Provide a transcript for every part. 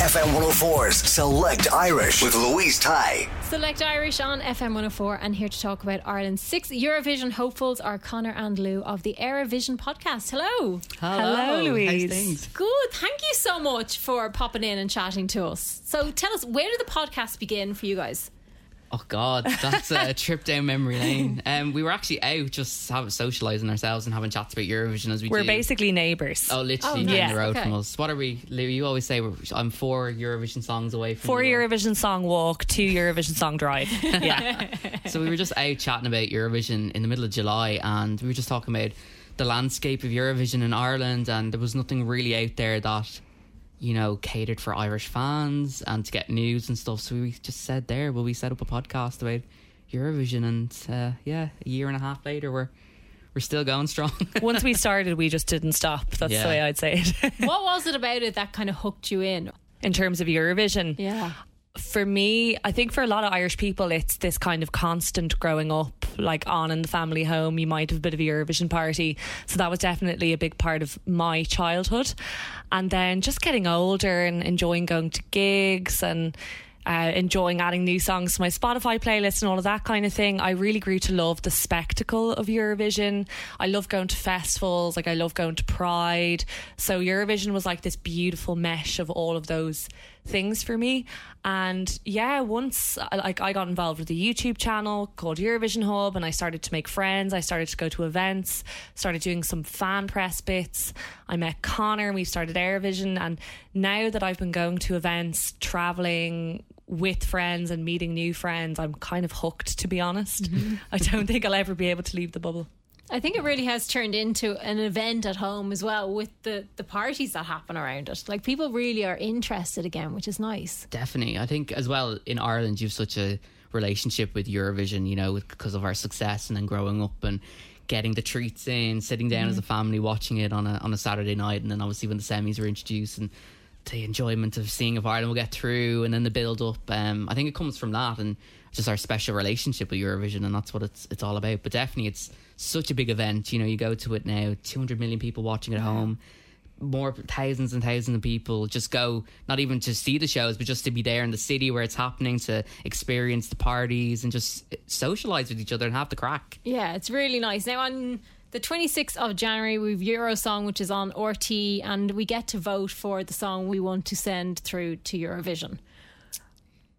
FM 104's Select Irish with Louise Tighe. Select Irish on FM 104 and here to talk about Ireland's six Eurovision hopefuls are Connor and Lou of the Éirevision podcast. Hello. Hello, Louise. Good. Thank you so much for popping in and chatting to us. So tell us, where did the podcast begin for you guys? Oh God, that's a trip down memory lane. Um, we were actually out just having socialising ourselves and having chats about Eurovision as we did. We're do. basically neighbours. Oh, literally Oh, down the road Okay. from us. What are we, Lou? You always say we're, I'm four Eurovision songs away from Four. Eurovision song walk, two Eurovision song drive. Yeah. So we were just out chatting about Eurovision in the middle of July, and we were just talking about the landscape of Eurovision in Ireland, and there was nothing really out there that you know catered for Irish fans and to get news and stuff. So we just said there, will we set up a podcast about Eurovision, and uh, yeah, a year and a half later, we're we're still going strong. Once we started, we just didn't stop. That's Yeah. the way I'd say it. What was it about it that kind of hooked you in? In terms of Eurovision, Yeah. For me, I think for a lot of Irish people, it's this kind of constant growing up, like on in the family home. You might have a bit of a Eurovision party. So that was definitely a big part of my childhood. And then just getting older and enjoying going to gigs and uh, enjoying adding new songs to my Spotify playlist and all of that kind of thing. I really grew to love the spectacle of Eurovision. I love going to festivals, like I love going to Pride. So Eurovision was like this beautiful mesh of all of those things for me. And yeah, once like I got involved with a YouTube channel called Eurovision Hub and I started to make friends, I started to go to events, started doing some fan press bits. I met Connor and we started Éirevision and now that I've been going to events, traveling with friends and meeting new friends, I'm kind of hooked to be honest. Mm-hmm. I don't think I'll ever be able to leave the bubble. I think it really has turned into an event at home as well with the, the parties that happen around it. Like people really are interested again, which is nice. Definitely. I think as well in Ireland, you've such a relationship with Eurovision, you know, because of our success and then growing up and getting the treats in, sitting down as a family watching it on a on a Saturday night, and then obviously when the semis were introduced and the enjoyment of seeing if Ireland will get through, and then the build up. Um, I think it comes from that and just our special relationship with Eurovision, and that's what it's it's all about. But definitely, it's such a big event. You know, you go to it now, two hundred million people watching at home more thousands and thousands of people just go not even to see the shows but just to be there in the city where it's happening to experience the parties and just socialize with each other and have the crack Yeah, it's really nice. Now on the 26th of January, we've Eurosong, which is on RTÉ, and we get to vote for the song we want to send through to Eurovision.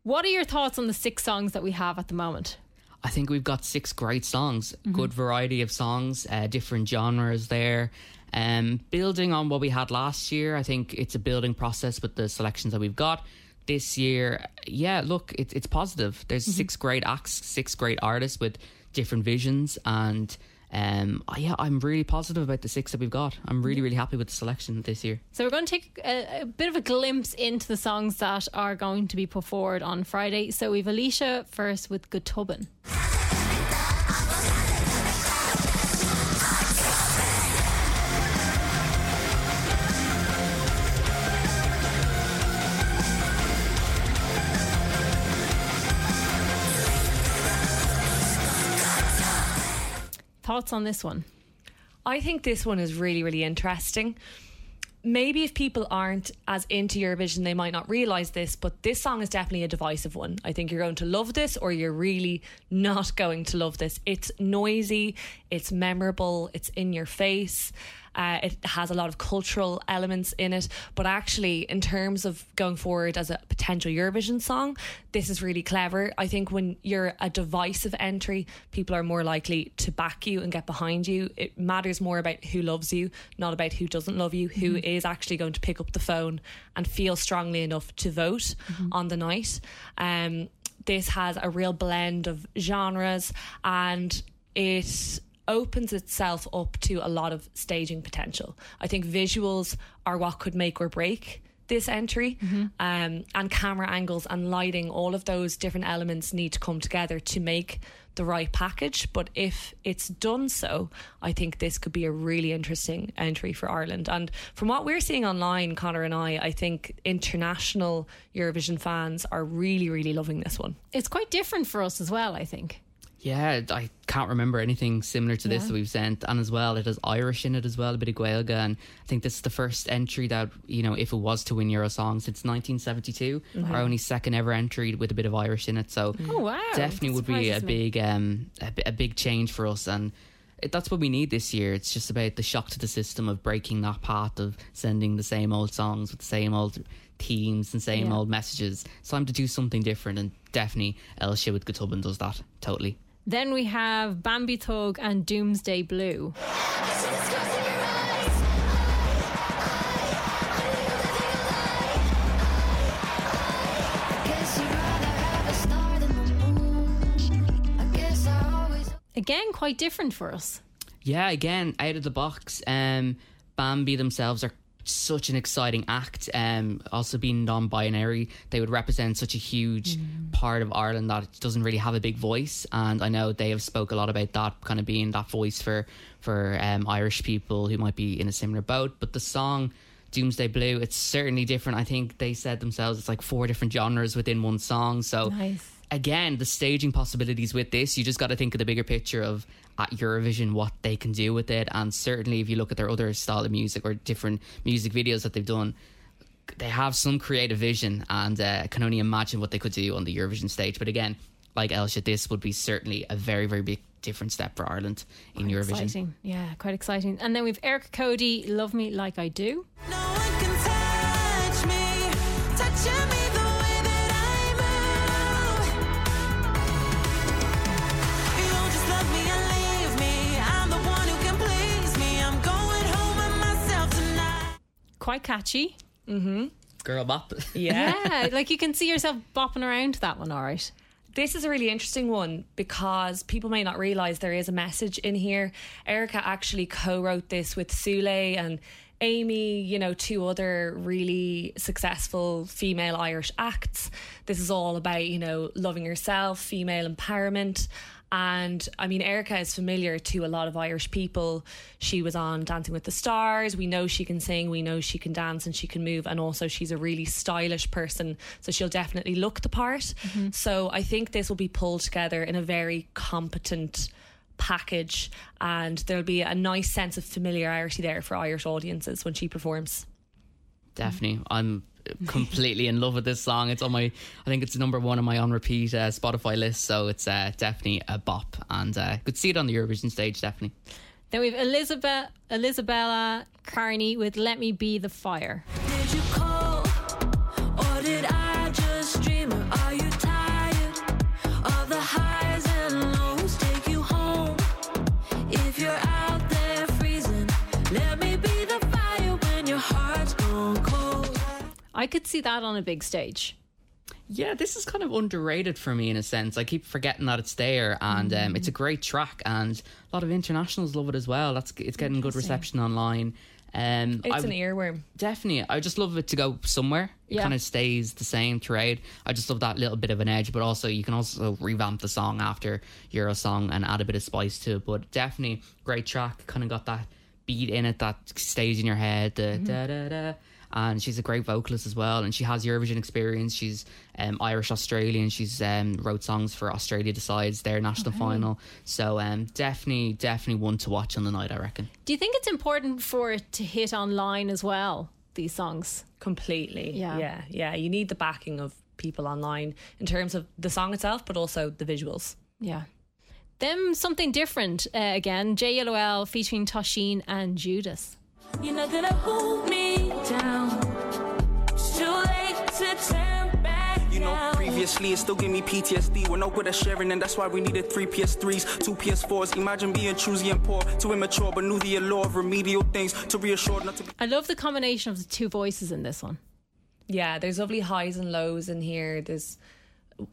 What are your thoughts on the six songs that we have at the moment? I think we've got six great songs, good variety of songs, uh, different genres there. Um, building on what we had last year, I think it's a building process with the selections that we've got. This year, yeah, look, it, it's positive. There's six great acts, six great artists with different visions, and um, yeah, I'm really positive about the six that we've got. I'm really, really happy with the selection this year. So we're going to take a, a bit of a glimpse into the songs that are going to be put forward on Friday. So we've Ailsha first with Go Tobann. Thoughts on this one? I think this one is really, really interesting. Maybe if people aren't as into Eurovision, they might not realize this, but this song is definitely a divisive one. I think you're going to love this or you're really not going to love this. It's noisy, it's memorable, it's in your face. Uh, it has a lot of cultural elements in it, but actually, in terms of going forward as a potential Eurovision song, this is really clever. I think when you're a divisive entry, people are more likely to back you and get behind you. It matters more about who loves you, not about who doesn't love you, who is actually going to pick up the phone and feel strongly enough to vote on the night. Um, this has a real blend of genres and it opens itself up to a lot of staging potential. I think visuals are what could make or break this entry. Um, and camera angles and lighting all of those different elements need to come together to make the right package. But if it's done so i think this could be a really interesting entry for ireland. And from what we're seeing online connor and i i think international eurovision fans are really really loving this one. It's quite different for us as well, I think. Yeah, I can't remember anything similar to this that we've sent, and as well, it has Irish in it as well, a bit of Gaeilge, and I think this is the first entry that you know, if it was to win Eurosong since 1972, our only second ever entry with a bit of Irish in it. So Oh, wow. definitely That would be a big, um, a, a big change for us, and it, that's what we need this year. It's just about the shock to the system of breaking that path of sending the same old songs with the same old themes and same Yeah. old messages. It's time to do something different, and definitely Ailsha with Go Tobann does that totally. Then we have Bambi Thug and Doomsday Blue. Again, quite different for us. Yeah, again, out of the box. Um, Bambi themselves are such an exciting act. Um, also being non-binary, they would represent such a huge part of Ireland that it doesn't really have a big voice. And I know they have spoke a lot about that kind of being that voice for for um, Irish people who might be in a similar boat. But the song. Doomsday Blue, it's certainly different. I think they said themselves it's like four different genres within one song. So Nice. again, the staging possibilities with this, you just got to think of the bigger picture of at Eurovision what they can do with it. And certainly, if you look at their other style of music or different music videos that they've done, they have some creative vision and uh, can only imagine what they could do on the Eurovision stage. But again, like Ailsha, this would be certainly a very, very big different step for Ireland in Eurovision. Exciting. Yeah, quite exciting. And then we've Erica Cody, Love Me Like I Do. No Quite catchy. Mm-hmm. Girl bop. Yeah, yeah. like you can see yourself bopping around to that one, all right. This is a really interesting one because people may not realize there is a message in here. Erica actually co wrote this with Soulé and Aimée, you know, two other really successful female Irish acts. This is all about, you know, loving yourself, female empowerment. And I mean, Erica is familiar to a lot of Irish people. She was on Dancing with the Stars. We know she can sing, we know she can dance and she can move. And also, she's a really stylish person. So she'll definitely look the part. Mm-hmm. So I think this will be pulled together in a very competent package. And there'll be a nice sense of familiarity there for Irish audiences when she performs. Definitely. I'm completely in love with this song. It's on my, I think it's number one on my on repeat uh, Spotify list. So it's uh, definitely a bop and uh, could see it on the Eurovision stage, definitely. Then we've Elizabeth Elizabella Carney with Let Me Be the Fire. Did you I could see that on a big stage. Yeah, this is kind of underrated for me in a sense. I keep forgetting that it's there, and um, it's a great track, and a lot of internationals love it as well. That's it's getting good reception online. Um, It's I an earworm. Definitely. I just love it to go somewhere. It Yeah. kind of stays the same throughout. I just love that little bit of an edge, but also you can also revamp the song after Euro song and add a bit of spice to it. But definitely great track. Kind of got that beat in it that stays in your head. The da da da. And she's a great vocalist as well, and she has Eurovision experience. She's um, Irish Australian. She's um, wrote songs for Australia Decides their national final. So um, definitely, definitely one to watch on the night. I reckon. Do you think it's important for it to hit online as well? These songs. Completely. Yeah. Yeah. Yeah. You need the backing of people online in terms of the song itself, but also the visuals. Yeah. Them something different uh, again. Jyellowl featuring Toshín and Judas. You're not gonna hold me down. It's too late to turn back You know, now. previously it still gave me PTSD. We're no good at sharing, and that's why we needed three PS3s, two PS4s. Imagine being choosy and poor, too immature, but knew the allure of remedial things to reassure not to be. I love the combination of the two voices in this one. Yeah, there's lovely highs and lows in here. There's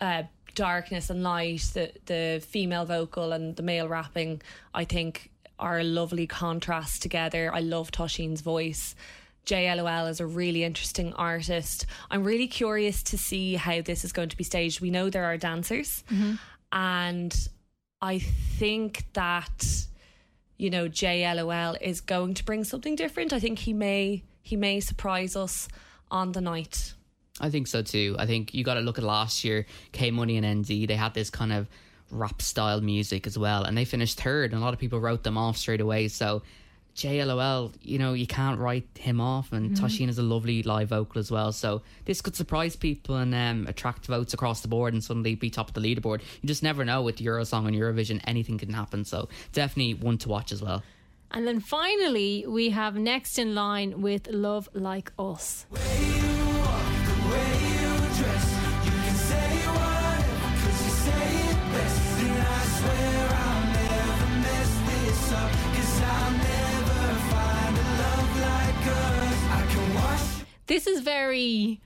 uh, darkness and light. The the female vocal and the male rapping, I think, are a lovely contrast together. I love Toshín's voice. Jyellowl is a really interesting artist. I'm really curious to see how this is going to be staged. We know there are dancers, mm-hmm. and I think that you know Jyellowl is going to bring something different. I think he may he may surprise us on the night. I think so too. I think you got to look at last year, K Money and ND. They had this kind of rap style music as well, and they finished third. And a lot of people wrote them off straight away. So Jyellowl, you know, you can't write him off. And Mm-hmm. Toshín is a lovely live vocal as well. So this could surprise people and um, attract votes across the board, and suddenly be top of the leaderboard. You just never know with Eurosong and Eurovision, anything can happen. So definitely one to watch as well. And then finally, we have next in line with Love Like Us. This is very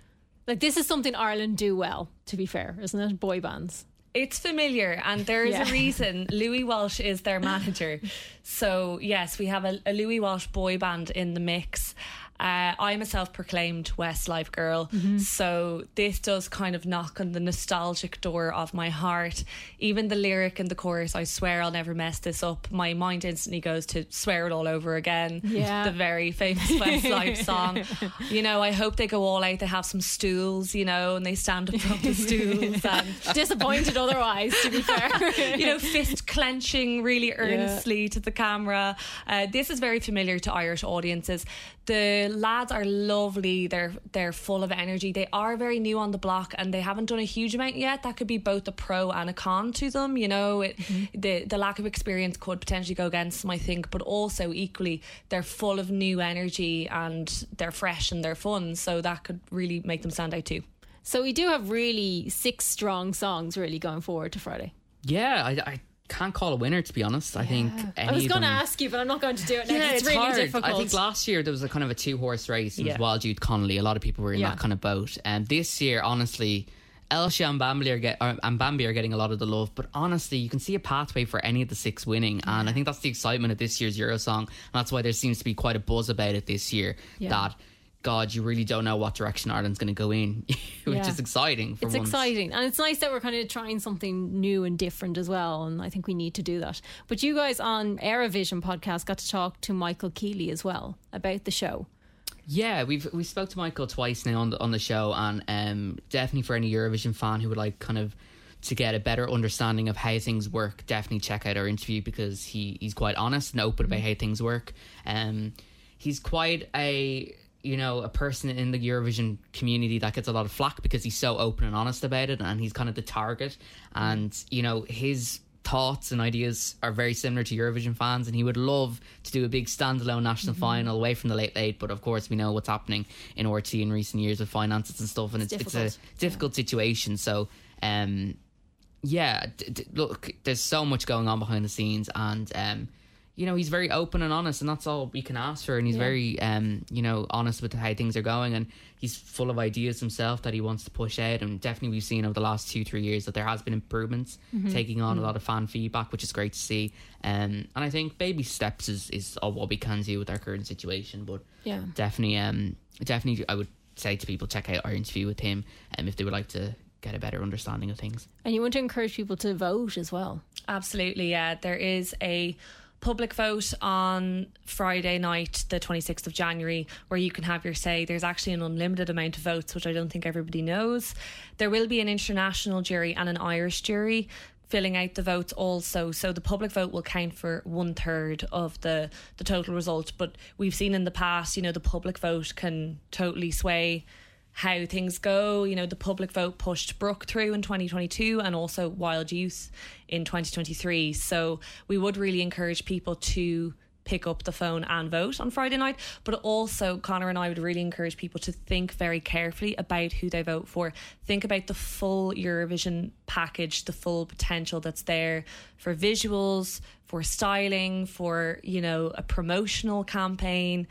like this is something Ireland do well, to be fair, isn't it? Boy bands. It's familiar, and there is Yeah. a reason. Louis Walsh is their manager. So, yes, we have a, a Louis Walsh boy band in the mix. Uh, I'm a self proclaimed Westlife girl. So, this does kind of knock on the nostalgic door of my heart. Even the lyric and the chorus, I swear I'll never mess this up. My mind instantly goes to swear it all over again. Yeah. The very famous Westlife song. You know, I hope they go all out. They have some stools, you know, and they stand up from the stools and Disappointed otherwise, to be fair. you know, fist clenching really earnestly to the camera. Uh, this is very familiar to Irish audiences. The lads are lovely. They're they're full of energy. They are very new on the block, and they haven't done a huge amount yet. That could be both a pro and a con to them. You know, it, mm-hmm. the the lack of experience could potentially go against them. I think, but also equally, they're full of new energy and they're fresh and they're fun. So that could really make them stand out too. so we do have really six strong songs really going forward to Friday. Yeah, I, I can't call a winner to be honest. I think any I was going to ask you, but I'm not going to do it now. Yeah, it's, it's, really hard. difficult. I think last year there was a kind of a two horse race. It was Wild Youth Connolly. A lot of people were in Yeah. that kind of boat. And this year, honestly, Ailsha and Bambi are get or, and Bambi are getting a lot of the love. But honestly, you can see a pathway for any of the six winning. And I think that's the excitement of this year's Eurosong. And that's why there seems to be quite a buzz about it this year. Yeah. That God, you really don't know what direction Ireland's going to go in, which Yeah. is exciting. For it's once. exciting and it's nice that we're kind of trying something new and different as well and i think we need to do that but you guys on Éirevision podcast got to talk to michael Kealy as well about the show Yeah, we've we spoke to Michael twice now on the on the show, and um, definitely for any Eurovision fan who would like kind of to get a better understanding of how things work, definitely check out our interview because he he's quite honest and open about how things work. Um, he's quite a you know a person in the Eurovision community that gets a lot of flack because he's so open and honest about it, and he's kind of the target. And you know his thoughts and ideas are very similar to Eurovision fans, and he would love to do a big standalone national final away from the late late. But of course, we know what's happening in RTÉ in recent years with finances and stuff, and it's, it's, difficult. a difficult situation. So, um, yeah, d- d- look, there's so much going on behind the scenes, and um, you know he's very open and honest, and that's all we can ask for. And he's very, um, you know, honest with how things are going, and he's full of ideas himself that he wants to push out. And definitely, we've seen over the last two, three years that there has been improvements, taking on a lot of fan feedback, which is great to see. Um, and I think baby steps is is all what we can do with our current situation, but Yeah. definitely, um, definitely, I would say to people check out our interview with him, um, if they would like to get a better understanding of things. and you want to encourage people to vote as well Absolutely, yeah. There is a public vote on Friday night, the 26th of January, where you can have your say. There's actually an unlimited amount of votes, which I don't think everybody knows. There will be an international jury and an Irish jury filling out the votes also. So the public vote will count for one third of the, the total result. But we've seen in the past, you know, the public vote can totally sway how things go. You know, the public vote pushed Brooke through in 2022 and also Wild Youth in 2023. So we would really encourage people to pick up the phone and vote on Friday night. But also, Connor and I would really encourage people to think very carefully about who they vote for. Think about the full Eurovision package, the full potential that's there for visuals, for styling, for, you know, a promotional campaign.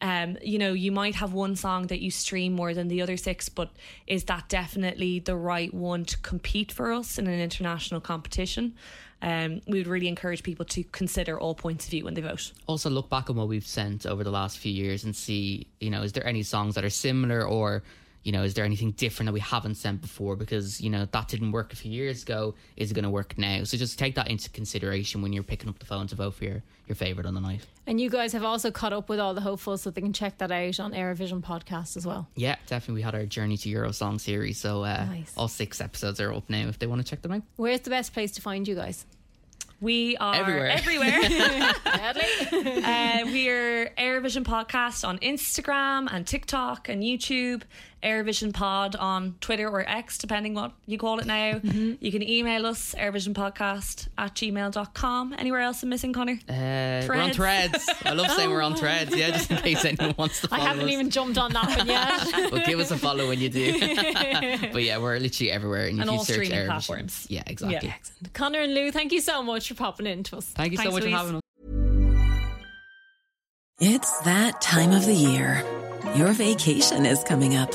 Um, you know, you might have one song that you stream more than the other six, but is that definitely the right one to compete for us in an international competition? Um, we would really encourage people to consider all points of view when they vote. Also, look back on what we've sent over the last few years and see, you know, is there any songs that are similar or, you know, is there anything different that we haven't sent before? Because, you know, that didn't work a few years ago. Is it going to work now? So just take that into consideration when you're picking up the phone to vote for your, your favourite on the night. And you guys have also caught up with all the hopefuls, so they can check that out on Éirevision podcast as well. Yeah, definitely. We had our Journey to Euro Song series. So uh, Nice. all six episodes are up now if they want to check them out. Where's the best place to find you guys? We are Everywhere. everywhere. uh, we are Éirevision Podcast on Instagram and TikTok and YouTube. Éirevision Pod on Twitter or X, depending what you call it now. Mm-hmm. You can email us, airvisionpodcast at gmail.com. Anywhere else I'm missing, Connor? Uh, We're on threads. I love saying we're on threads. Yeah, just in case anyone wants to I haven't us. even jumped on that one yet. well, give us a follow when you do. but yeah, we're literally everywhere. And, And you all search streaming Éirevision- platforms. Yeah, exactly. Yeah. Connor and Lou, thank you so much for popping in to us. Thank you so much Louise. for having us. It's that time of the year. Your vacation is coming up.